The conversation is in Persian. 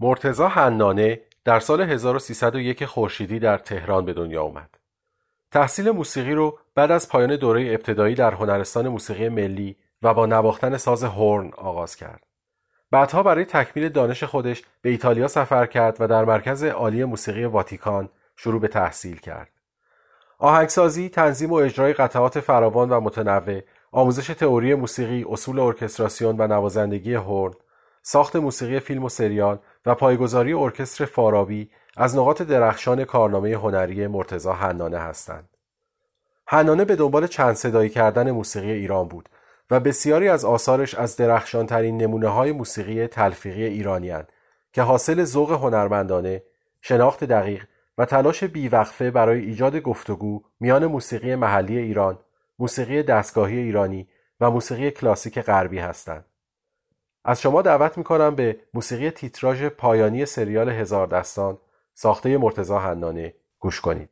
مرتزا حنانه در سال 1301 خورشیدی در تهران به دنیا آمد. تحصیل موسیقی رو بعد از پایان دوره ابتدایی در هنرستان موسیقی ملی و با نواختن ساز هورن آغاز کرد. بعدها برای تکمیل دانش خودش به ایتالیا سفر کرد و در مرکز عالی موسیقی واتیکان شروع به تحصیل کرد. آهنگسازی، تنظیم و اجرای قطعات فراوان و متنوع، آموزش تئوری موسیقی، اصول ارکستراسیون و نوازندگی هورن، ساخت موسیقی فیلم و سریال و پایگذاری ارکستر فارابی از نقاط درخشان کارنامه هنری مرتزا حنانه هستند. حنانه به دنبال چند صدایی کردن موسیقی ایران بود و بسیاری از آثارش از درخشانترین نمونه های موسیقی تلفیقی ایرانی هن که حاصل ذوق هنرمندانه، شناخت دقیق و تلاش بیوقفه برای ایجاد گفتگو میان موسیقی محلی ایران، موسیقی دستگاهی ایرانی و موسیقی کلاسیک غربی هستند. از شما دعوت می‌کنم به موسیقی تیتراژ پایانی سریال هزار دستان ساخته مرتزا حنانه گوش کنید.